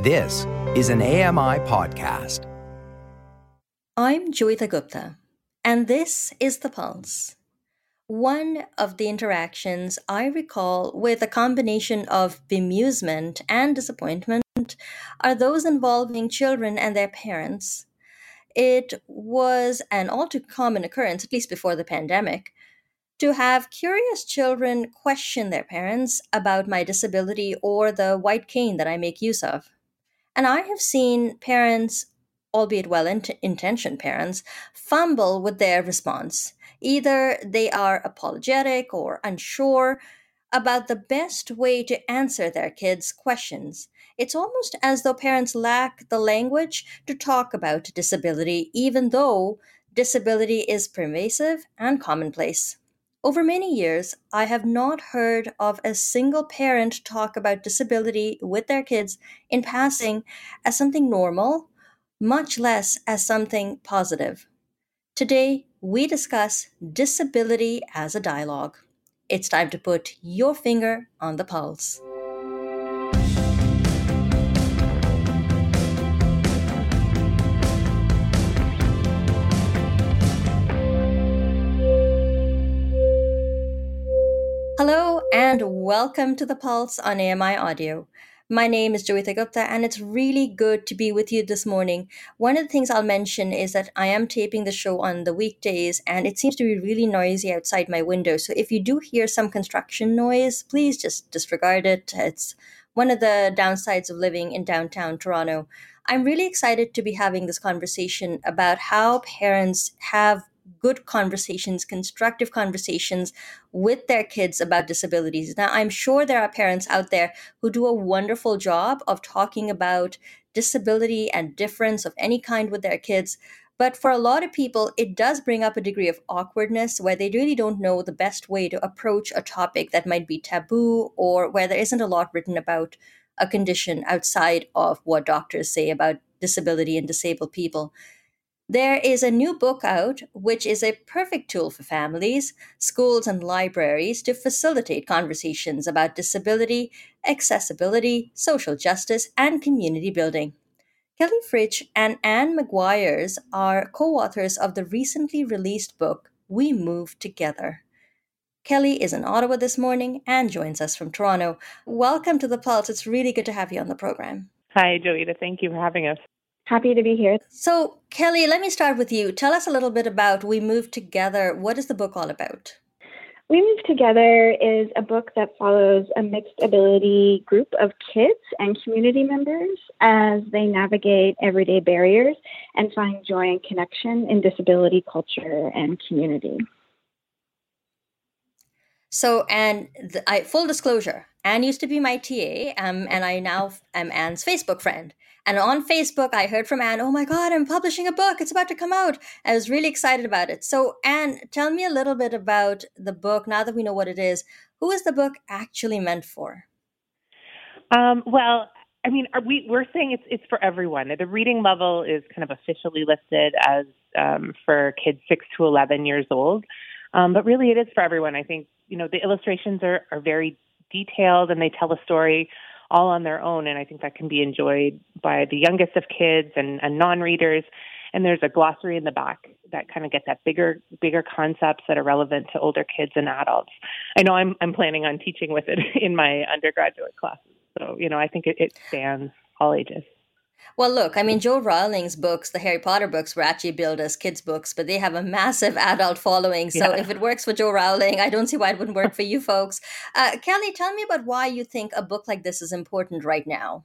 This is an AMI podcast. I'm Joeita Gupta, and this is The Pulse. One of the interactions I recall with a combination of bemusement and disappointment are those involving children and their parents. It was an all too common occurrence, at least before the pandemic, to have curious children question their parents about my disability or the white cane that I make use of. And I have seen parents, albeit well intentioned parents, fumble with their response. Either they are apologetic or unsure about the best way to answer their kids' questions. It's almost as though parents lack the language to talk about disability, even though disability is pervasive and commonplace. Over many years, I have not heard of a single parent talk about disability with their kids in passing as something normal, much less as something positive. Today, we discuss disability as a dialogue. It's time to put your finger on the pulse. Welcome to the Pulse on AMI Audio. My name is Joeita Gupta and it's really good to be with you this morning. One of the things I'll mention is that I am taping the show on the weekdays and it seems to be really noisy outside my window. So if you do hear some construction noise, please just disregard it. It's one of the downsides of living in downtown Toronto. I'm really excited to be having this conversation about how parents have good conversations, constructive conversations with their kids about disabilities. Now, I'm sure there are parents out there who do a wonderful job of talking about disability and difference of any kind with their kids. But for a lot of people, it does bring up a degree of awkwardness where they really don't know the best way to approach a topic that might be taboo or where there isn't a lot written about a condition outside of what doctors say about disability and disabled people. There is a new book out, which is a perfect tool for families, schools, and libraries to facilitate conversations about disability, accessibility, social justice, and community building. Kelly Fritsch and Anne McGuires are co authors of the recently released book, We Move Together. Kelly is in Ottawa this morning and joins us from Toronto. Welcome to the Pulse. It's really good to have you on the program. Hi, Joeita. Thank you for having us. Happy to be here. So, Kelly, let me start with you. Tell us a little bit about We Move Together. What is the book all about? We Move Together is a book that follows a mixed ability group of kids and community members as they navigate everyday barriers and find joy and connection in disability culture and community. So, and the, I, full disclosure, Anne used to be my TA, um, and I now am Anne's Facebook friend. And on Facebook, I heard from Anne, oh my God, I'm publishing a book. It's about to come out. I was really excited about it. So, Anne, tell me a little bit about the book now that we know what it is. Who is the book actually meant for? Um, well, I mean, we, we're saying it's, it's for everyone. The reading level is kind of officially listed as um, for kids 6 to 11 years old. Um, but really, it is for everyone. I think, you know, the illustrations are, are very detailed and they tell a story all on their own. And I think that can be enjoyed by the youngest of kids and, and non readers. And there's a glossary in the back that kind of gets at bigger bigger concepts that are relevant to older kids and adults. I know I'm I'm planning on teaching with it in my undergraduate classes. So, you know, I think it, it spans all ages. Well, look, I mean, Jo Rowling's books, the Harry Potter books, were actually billed as kids' books, but they have a massive adult following. So yeah. if it works for Joe Rowling, I don't see why it wouldn't work for you folks. Uh, Kelly, tell me about why you think a book like this is important right now.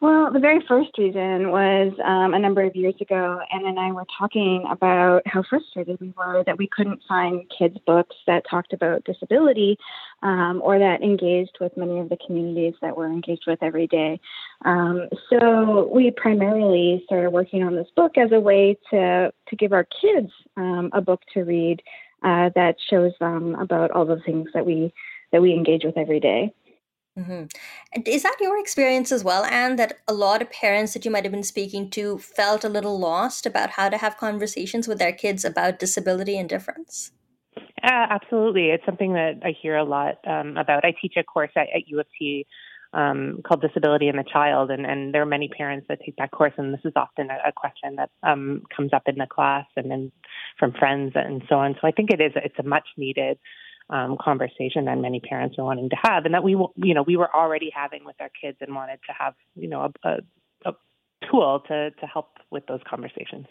Well, the very first reason was um, a number of years ago, Anne and I were talking about how frustrated we were that we couldn't find kids' books that talked about disability um, or that engaged with many of the communities that we're engaged with every day. Um, so we primarily started working on this book as a way to, to give our kids um, a book to read uh, that shows them about all the things that we that we engage with every day. Mm-hmm. Is that your experience as well, Anne? That a lot of parents that you might have been speaking to felt a little lost about how to have conversations with their kids about disability and difference? Uh, absolutely. It's something that I hear a lot um, about. I teach a course at, at U of T um, called Disability in the Child, and, and there are many parents that take that course, and this is often a, a question that um, comes up in the class and then from friends and so on. So I think it is it's a much needed um, conversation that many parents are wanting to have, and that we you know we were already having with our kids and wanted to have you know a, a, a tool to to help with those conversations.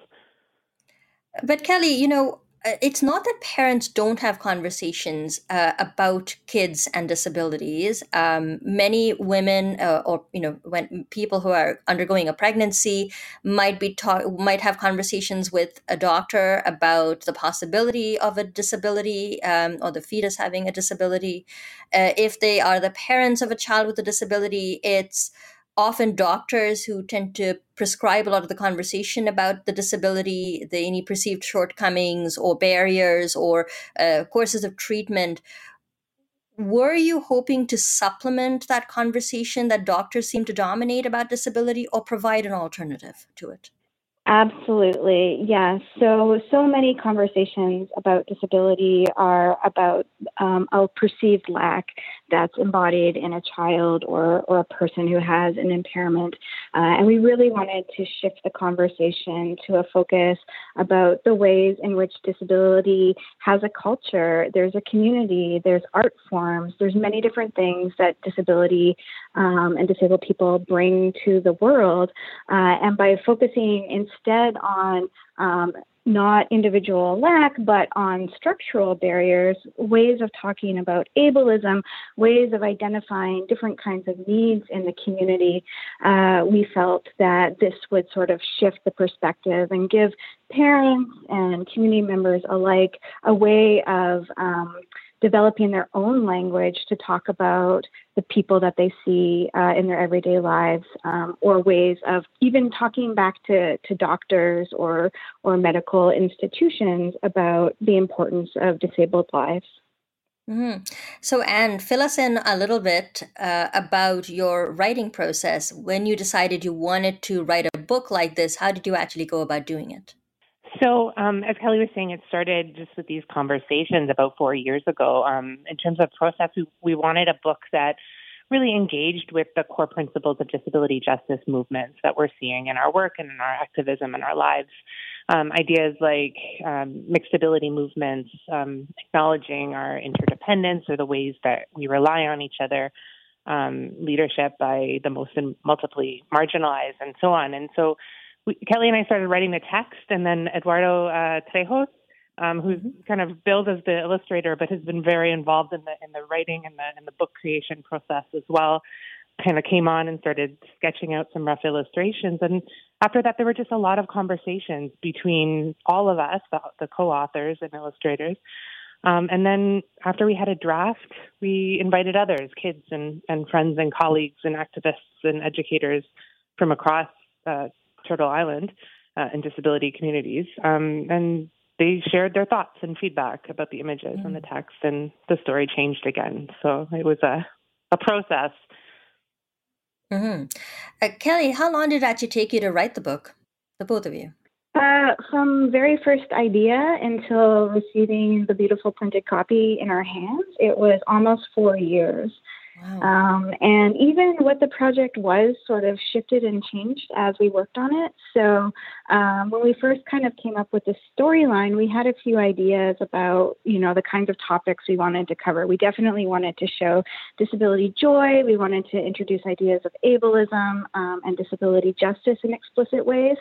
But Kelly, you know, it's not that parents don't have conversations uh, about kids and disabilities. Um, many women, uh, or you know, when people who are undergoing a pregnancy might be talk, might have conversations with a doctor about the possibility of a disability um, or the fetus having a disability. Uh, if they are the parents of a child with a disability, it's often doctors who tend to prescribe a lot of the conversation about the disability, the any perceived shortcomings or barriers or uh, courses of treatment. Were you hoping to supplement that conversation that doctors seem to dominate about disability or provide an alternative to it? Absolutely, yes. So, so many conversations about disability are about um, a perceived lack that's embodied in a child or, or a person who has an impairment. Uh, and we really wanted to shift the conversation to a focus about the ways in which disability has a culture, there's a community, there's art forms, there's many different things that disability um, and disabled people bring to the world. Uh, and by focusing instead on um, not individual lack, but on structural barriers, ways of talking about ableism, ways of identifying different kinds of needs in the community, uh, we felt that this would sort of shift the perspective and give parents and community members alike a way of um, developing their own language to talk about the people that they see uh, in their everyday lives, um, or ways of even talking back to, to doctors or or medical institutions about the importance of disabled lives. Mm-hmm. So, Anne, fill us in a little bit uh, about your writing process. When you decided you wanted to write a book like this, how did you actually go about doing it? So, um, as Kelly was saying, it started just with these conversations about four years ago. Um, in terms of process, we, we wanted a book that really engaged with the core principles of disability justice movements that we're seeing in our work and in our activism and our lives. Um, ideas like um, mixed ability movements, um, acknowledging our interdependence or the ways that we rely on each other, um, leadership by the most multiply marginalized, and so on. And so we, Kelly and I started writing the text, and then Eduardo uh, Trejos, um, who's mm-hmm. kind of billed as the illustrator, but has been very involved in the in the writing and the in the book creation process as well. Kind of came on and started sketching out some rough illustrations, and after that, there were just a lot of conversations between all of us, the, the co-authors and illustrators. Um, and then after we had a draft, we invited others, kids and, and friends and colleagues and activists and educators from across uh, Turtle Island uh, and disability communities. Um, and they shared their thoughts and feedback about the images mm-hmm. and the mm. text, and the story changed again. So it was a, a process. Mm-hmm. Uh, Kelly, how long did it actually take you to write the book, the both of you? Uh, from very first idea until receiving the beautiful printed copy in our hands, it was almost four years. Um, and even what the project was sort of shifted and changed as we worked on it. So um, when we first kind of came up with the storyline, we had a few ideas about, you know, the kinds of topics we wanted to cover. We definitely wanted to show disability joy. We wanted to introduce ideas of ableism um, and disability justice in explicit ways.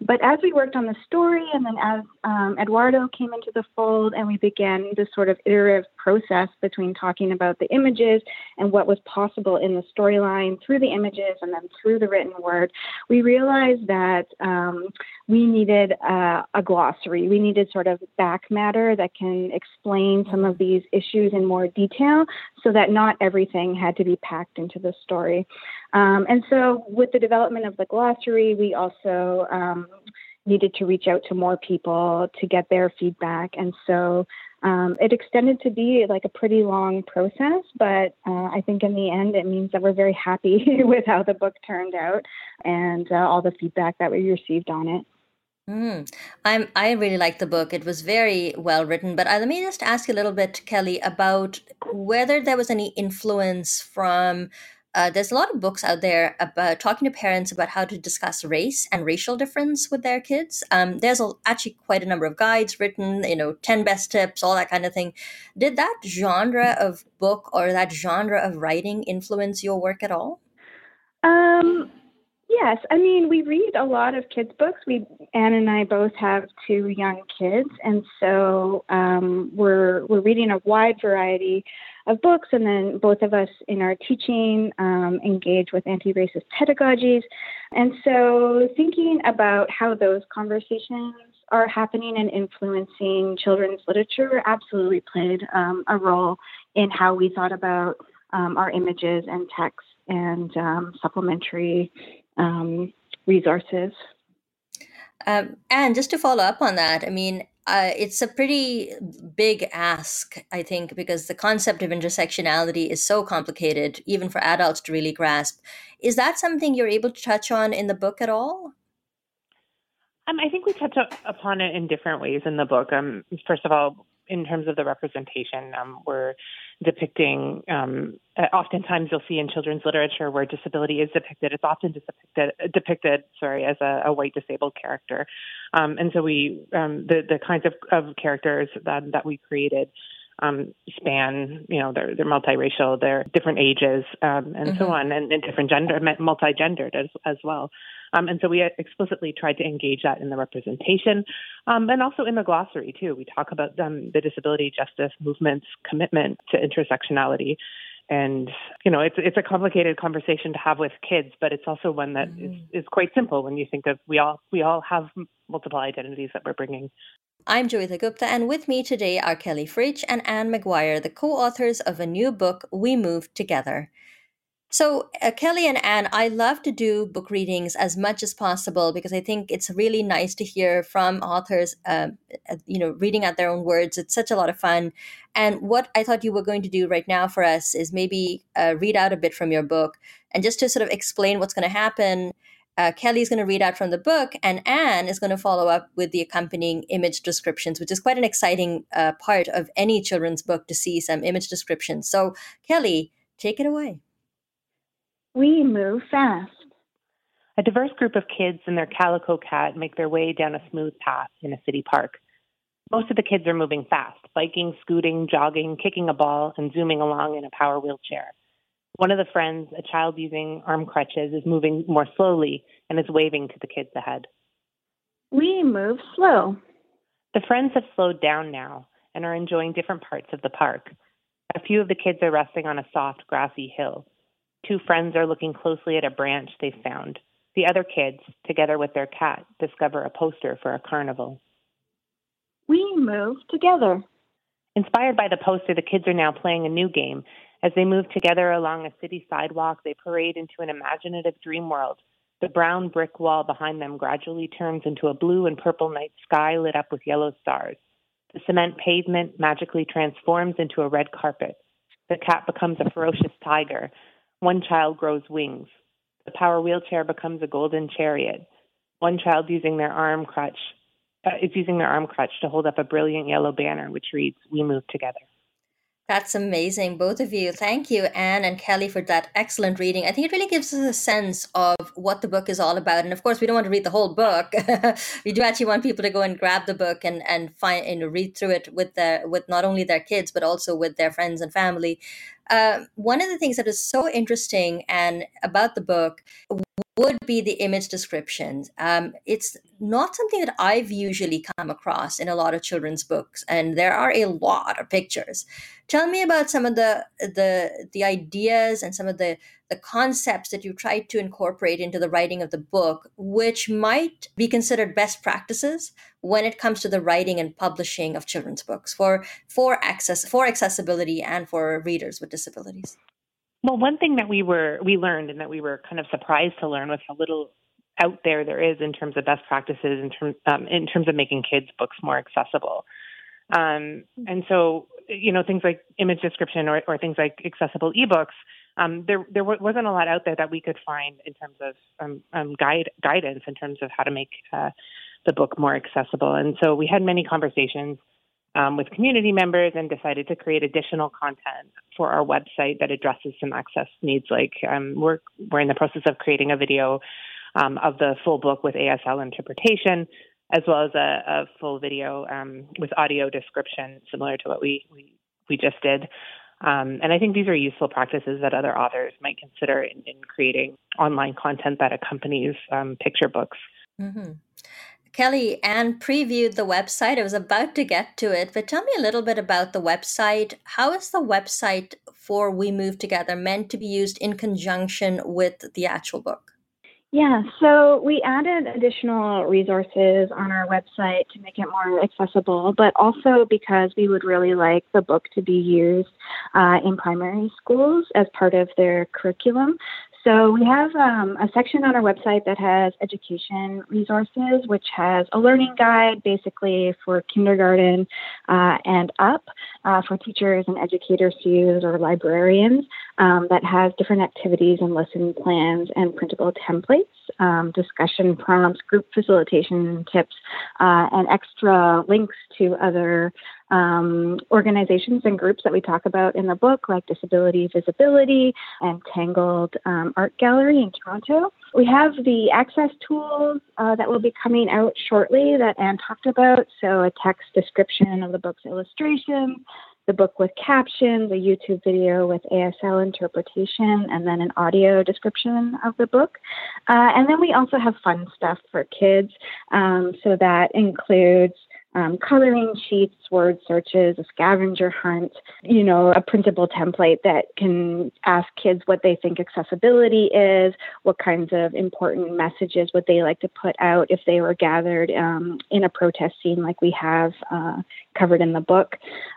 But as we worked on the story, and then as um, Eduardo came into the fold, and we began this sort of iterative process between talking about the images and what was possible in the storyline through the images and then through the written word, we realized that um, we needed uh, a glossary. We needed sort of back matter that can explain some of these issues in more detail so that not everything had to be packed into the story. Um, and so, with the development of the glossary, we also um, needed to reach out to more people to get their feedback. And so um, it extended to be like a pretty long process, but uh, I think in the end it means that we're very happy with how the book turned out and uh, all the feedback that we received on it. Mm. I'm. I really like the book. It was very well written. But uh, let me just ask you a little bit, Kelly, about whether there was any influence from uh, there's a lot of books out there about talking to parents about how to discuss race and racial difference with their kids. Um, there's a, actually quite a number of guides written, you know, 10 best tips, all that kind of thing. Did that genre of book or that genre of writing influence your work at all? Um, yes. I mean, we read a lot of kids' books. We, Anne and I both have two young kids, and so um, we're we're reading a wide variety of books, and then both of us in our teaching um, engage with anti-racist pedagogies, and so thinking about how those conversations are happening and influencing children's literature absolutely played um, a role in how we thought about um, our images and text and um, supplementary um, resources. Um, and just to follow up on that, I mean, uh, it's a pretty big ask, I think, because the concept of intersectionality is so complicated, even for adults to really grasp. Is that something you're able to touch on in the book at all? Um, I think we touch upon it in different ways in the book. Um, first of all, in terms of the representation, um, we're depicting. Um, uh, oftentimes, you'll see in children's literature where disability is depicted. It's often depicted, depicted, sorry, as a, a white disabled character, um, and so we um, the the kinds of, of characters that that we created um, span, you know, they're they're multiracial, they're different ages, um, and mm-hmm. so on, and, and different gender, multi-gendered as as well. Um, and so we explicitly tried to engage that in the representation, um, and also in the glossary too. We talk about um, the disability justice movement's commitment to intersectionality. And you know, it's it's a complicated conversation to have with kids, but it's also one that mm-hmm. is, is quite simple when you think of we all we all have multiple identities that we're bringing I'm Joeita Gupta, and with me today are Kelly Fritsch and Anne McGuire, the co authors of a new book, We Move Together. So, uh, Kelly and Anne, I love to do book readings as much as possible because I think it's really nice to hear from authors, uh, uh, you know, reading out their own words. It's such a lot of fun. And what I thought you were going to do right now for us is maybe uh, read out a bit from your book and just to sort of explain what's going to happen uh, Kelly's going to read out from the book, and Anne is going to follow up with the accompanying image descriptions, which is quite an exciting uh, part of any children's book to see some image descriptions. So, Kelly, take it away. We move fast. A diverse group of kids and their calico cat make their way down a smooth path in a city park. Most of the kids are moving fast, biking, scooting, jogging, kicking a ball, and zooming along in a power wheelchair. One of the friends, a child using arm crutches, is moving more slowly and is waving to the kids ahead. We move slow. The friends have slowed down now and are enjoying different parts of the park. A few of the kids are resting on a soft, grassy hill. Two friends are looking closely at a branch they found. The other kids, together with their cat, discover a poster for a carnival. We move together. Inspired by the poster, the kids are now playing a new game as they move together along a city sidewalk, they parade into an imaginative dream world. The brown brick wall behind them gradually turns into a blue and purple night sky lit up with yellow stars. The cement pavement magically transforms into a red carpet. The cat becomes a ferocious tiger. One child grows wings. The power wheelchair becomes a golden chariot. One child using their arm crutch uh, is using their arm crutch to hold up a brilliant yellow banner which reads, "We move together." That's amazing, both of you. Thank you, Anne and Kelly, for that excellent reading. I think it really gives us a sense of what the book is all about. And of course, we don't want to read the whole book. we do actually want people to go and grab the book and and find and read through it with their with not only their kids but also with their friends and family. Uh, one of the things that is so interesting and about the book would be the image descriptions. Um, it's not something that I've usually come across in a lot of children's books, and there are a lot of pictures. Tell me about some of the the the ideas and some of the the concepts that you tried to incorporate into the writing of the book, which might be considered best practices when it comes to the writing and publishing of children's books for for access for accessibility and for readers with disabilities. Well, one thing that we were we learned and that we were kind of surprised to learn was how little out there there is in terms of best practices in terms um, in terms of making kids books more accessible. Um, and so, you know, things like image description or, or things like accessible ebooks, um, there there wasn't a lot out there that we could find in terms of um, um, guide guidance in terms of how to make uh, the book more accessible. And so we had many conversations um, with community members and decided to create additional content for our website that addresses some access needs. Like um, we're we're in the process of creating a video um, of the full book with ASL interpretation, as well as a, a full video with audio description, similar to what we we, we just did. Um, and I think these are useful practices that other authors might consider in, in creating online content that accompanies um, picture books. Mm-hmm. Kelly, Anne previewed the website. I was about to get to it, but tell me a little bit about the website. How is the website for We Move Together meant to be used in conjunction with the actual book? Yeah, so we added additional resources on our website to make it more accessible, but also because we would really like the book to be used uh, in primary schools as part of their curriculum. So we have um, a section on our website that has education resources, which has a learning guide basically for kindergarten uh, and up uh, for teachers and educators to use or librarians um, that has different activities and lesson plans and printable templates, um, discussion prompts, group facilitation tips, uh, and extra links to other um, organizations and groups that we talk about in the book, like Disability Visibility and Tangled um, Art Gallery in Toronto. We have the access tools uh, that will be coming out shortly that Anne talked about. So, a text description of the book's illustrations, the book with captions, a YouTube video with ASL interpretation, and then an audio description of the book. Uh, and then we also have fun stuff for kids. Um, so that includes um, coloring sheets, word searches, a scavenger hunt, you know, a printable template that can ask kids what they think accessibility is, what kinds of important messages would they like to put out if they were gathered um, in a protest scene like we have uh, covered in the book.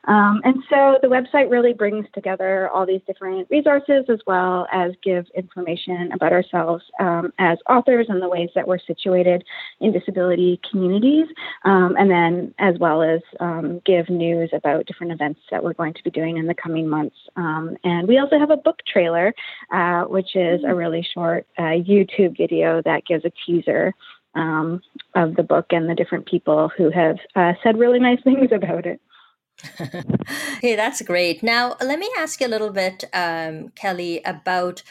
Um, and so the website really brings together all these different resources as well as give information about ourselves um, as authors and the ways that we're situated in disability communities. Um, and then as well as um, give news about different events that we're going to be doing in the coming months. Um, and we also have a book trailer, uh, which is a really short uh, YouTube video that gives a teaser um, of the book and the different people who have uh, said really nice things about it. hey, that's great. Now, let me ask you a little bit, um, Kelly, about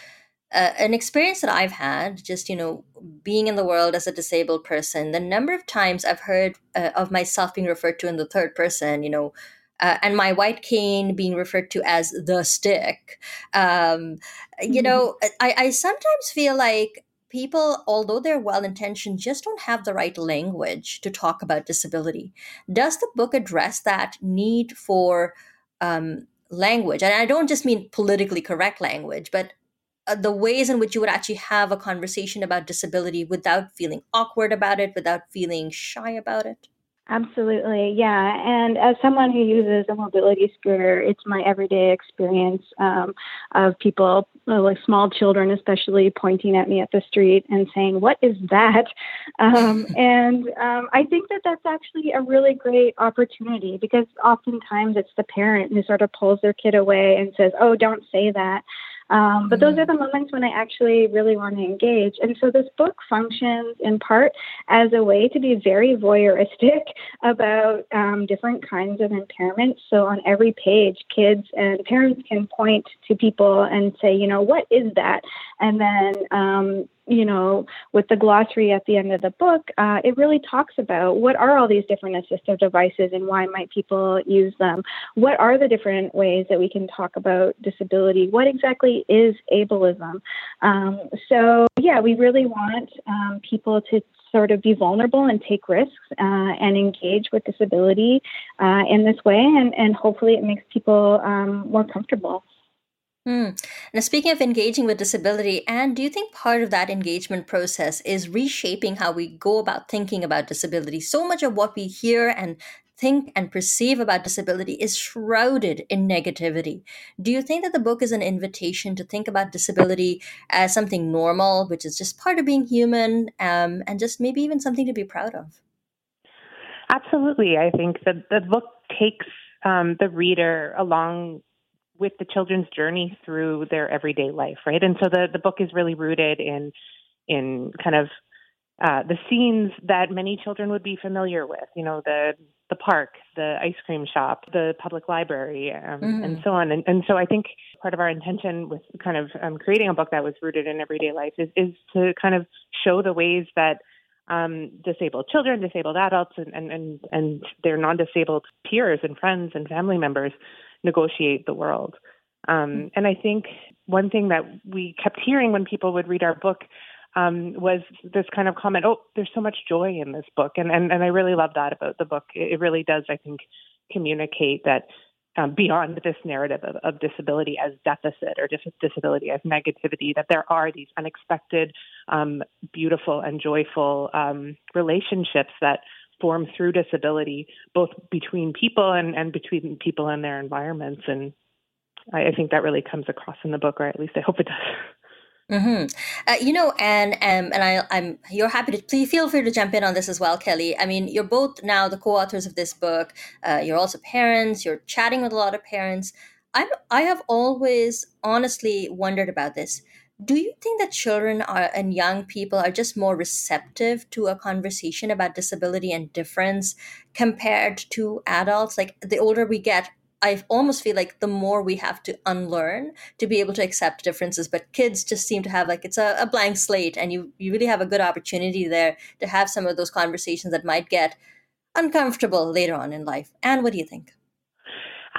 uh, an experience that I've had, just, you know, being in the world as a disabled person, the number of times I've heard uh, of myself being referred to in the third person, you know, uh, and my white cane being referred to as the stick. Um, mm-hmm. You know, I, I sometimes feel like people, although they're well intentioned, just don't have the right language to talk about disability. Does the book address that need for um, language? And I don't just mean politically correct language, but uh, the ways in which you would actually have a conversation about disability without feeling awkward about it, without feeling shy about it? Absolutely, yeah. And as someone who uses a mobility scooter, it's my everyday experience um, of people, uh, like small children especially, pointing at me at the street and saying, What is that? Um, and um, I think that that's actually a really great opportunity because oftentimes it's the parent who sort of pulls their kid away and says, Oh, don't say that. Um, but those mm-hmm. are the moments when I actually really want to engage. And so this book functions in part as a way to be very voyeuristic about um, different kinds of impairments. So on every page, kids and parents can point to people and say, you know, what is that? And then um, you know, with the glossary at the end of the book, uh, it really talks about what are all these different assistive devices and why might people use them? What are the different ways that we can talk about disability? What exactly is ableism? Um, so, yeah, we really want um, people to sort of be vulnerable and take risks uh, and engage with disability uh, in this way, and, and hopefully it makes people um, more comfortable. Hmm. Now, speaking of engaging with disability, and do you think part of that engagement process is reshaping how we go about thinking about disability? So much of what we hear and think and perceive about disability is shrouded in negativity. Do you think that the book is an invitation to think about disability as something normal, which is just part of being human, um, and just maybe even something to be proud of? Absolutely. I think that the book takes um, the reader along with the children's journey through their everyday life, right? And so the, the book is really rooted in in kind of uh, the scenes that many children would be familiar with. You know, the the park, the ice cream shop, the public library, um, mm-hmm. and so on. And, and so I think part of our intention with kind of um, creating a book that was rooted in everyday life is, is to kind of show the ways that um, disabled children, disabled adults, and, and, and, and their non disabled peers and friends and family members negotiate the world. Um, mm-hmm. and I think one thing that we kept hearing when people would read our book um, was this kind of comment, oh, there's so much joy in this book. And, and, and I really love that about the book. It really does, I think, communicate that um, beyond this narrative of, of, disability as deficit or dis- disability as negativity, that there are these unexpected, um, beautiful, and joyful um, relationships that form through disability, both between people and, and between people and their environments. And I, I think that really comes across in the book, or at least I hope it does. Mm-hmm. Uh, you know, and um, and I, I'm you're happy to please feel free to jump in on this as well, Kelly. I mean, you're both now the co-authors of this book. Uh, you're also parents. You're chatting with a lot of parents. I'm I have always honestly wondered about this. Do you think that children are and young people are just more receptive to a conversation about disability and difference compared to adults? Like the older we get, I almost feel like the more we have to unlearn to be able to accept differences. But kids just seem to have like it's a, a, blank slate, and you you really have a good opportunity there to have some of those conversations that might get uncomfortable later on in life. And what do you think?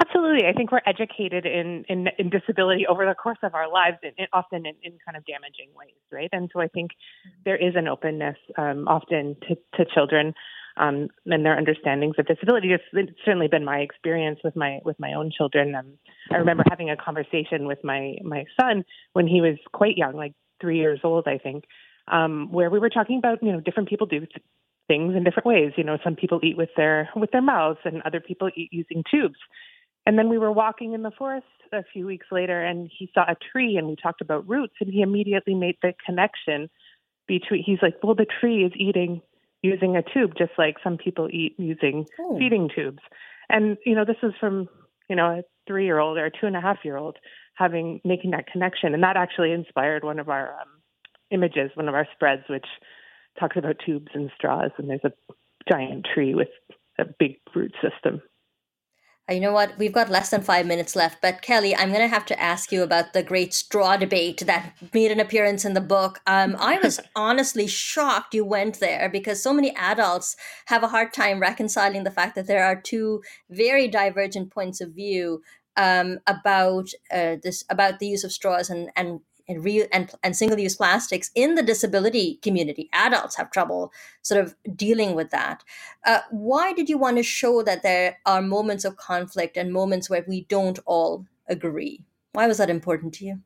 Absolutely, I think we're educated in in, in disability over the course of our lives, and often in, in, kind of damaging ways, right? And so I think there is an openness um, often to, to children um, and their understandings of disability. It's, certainly been my experience with my with my own children. Um, I remember having a conversation with my my son when he was quite young, like three years old, I think, um, where we were talking about you know different people do things in different ways. You know, some people eat with their with their mouths, and other people eat using tubes. And then we were walking in the forest a few weeks later, and he saw a tree, and we talked about roots, and he immediately made the connection between. He's like, "Well, the tree is eating using a tube, just like some people eat using oh. feeding tubes. And, you know, this is from, you know, a three year old or a two and a half year old having, making that connection. And that actually inspired one of our um, images, one of our spreads, which talks about tubes and straws. And there's a giant tree with a big root system. Uh, you know what? We've got less than five minutes left, but Kelly, I'm going to have to ask you about the great straw debate that made an appearance in the book. Um, I was honestly shocked you went there because so many adults have a hard time reconciling the fact that there are two very divergent points of view um, about uh, this about the use of straws and and and real and, and single-use plastics in the disability community. Adults have trouble sort of dealing with that. Uh, why did you want to show that there are moments of conflict and moments where we don't all agree? Why was that important to you?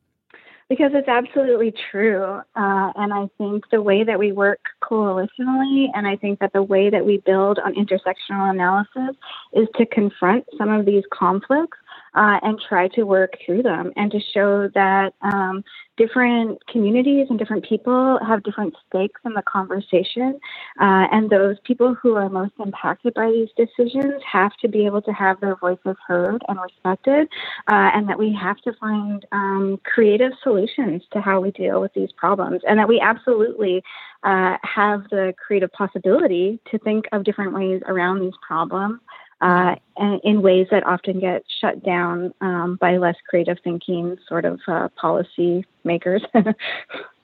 Because it's absolutely true. Uh, and I think the way that we work coalitionally, and I think that the way that we build on intersectional analysis is to confront some of these conflicts uh, and try to work through them and to show that um, different communities and different people have different stakes in the conversation. Uh, and those people who are most impacted by these decisions have to be able to have their voices heard and respected, uh, and that we have to find um, creative solutions to how we deal with these problems, and that we absolutely uh, have the creative possibility to think of different ways around these problems uh, in ways that often get shut down um, by less creative thinking sort of uh, policy makers.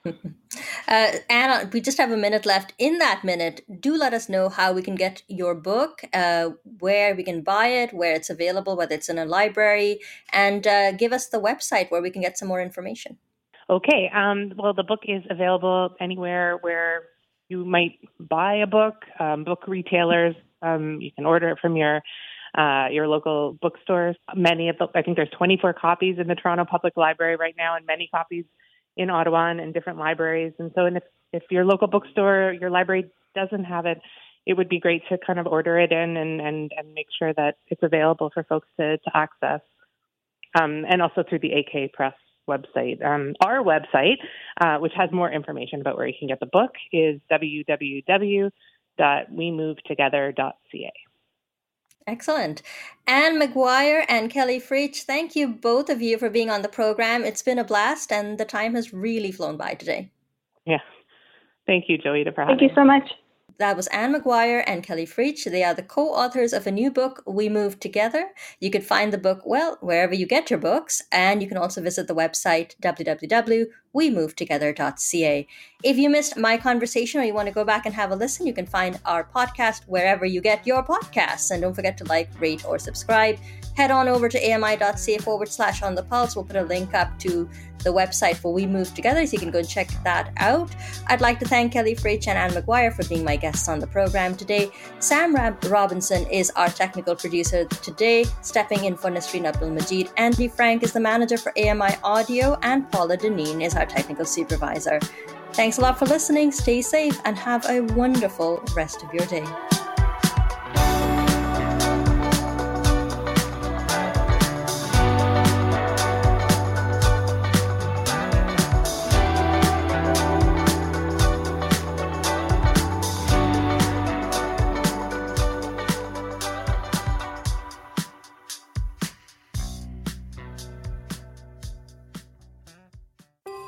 Uh, Anna, we just have a minute left. In that minute, do let us know how we can get your book, uh, where we can buy it, where it's available, whether it's in a library, and uh, give us the website where we can get some more information. Okay. Um, well, the book is available anywhere where you might buy a book, um, book retailers, um, you can order it from your uh, your local bookstores. Many of the, I think there's 24 copies in the Toronto Public Library right now, and many copies in Ottawa and in different libraries. And so, and if if your local bookstore, your library doesn't have it, it would be great to kind of order it in and and, and make sure that it's available for folks to to access. Um, and also through the AK Press website. Um, our website, uh, which has more information about where you can get the book, is www www.wemovetogether.ca. Excellent. Anne McGuire and Kelly Fritsch, thank you both of you for being on the program. It's been a blast and the time has really flown by today. Yeah. Thank you, Joeita, for having Thank you so much. That was Anne McGuire and Kelly Fritsch. They are the co authors of a new book, We Move Together. You can find the book, well, wherever you get your books, and you can also visit the website www.wemovetogether.ca. If you missed my conversation or you want to go back and have a listen, you can find our podcast wherever you get your podcasts. And don't forget to like, rate, or subscribe head on over to ami.ca forward slash on the pulse. We'll put a link up to the website for We Move Together so you can go and check that out. I'd like to thank Kelly Fritsch and Anne McGuire for being my guests on the program today. Sam Robinson is our technical producer today, stepping in for Nasreen Abdul Majid. Andy Frank is the manager for AMI Audio, and Paula Deneen is our technical supervisor. Thanks a lot for listening. Stay safe and have a wonderful rest of your day.